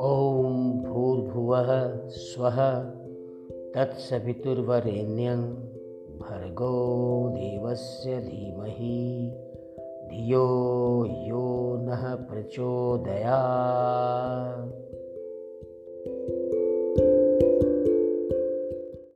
ॐ भूर्भुवः स्वः तत्सवितुर्वरेण्यं भर्गो देवस्य धीमहि। धियो यो नः प्रचोदयात्।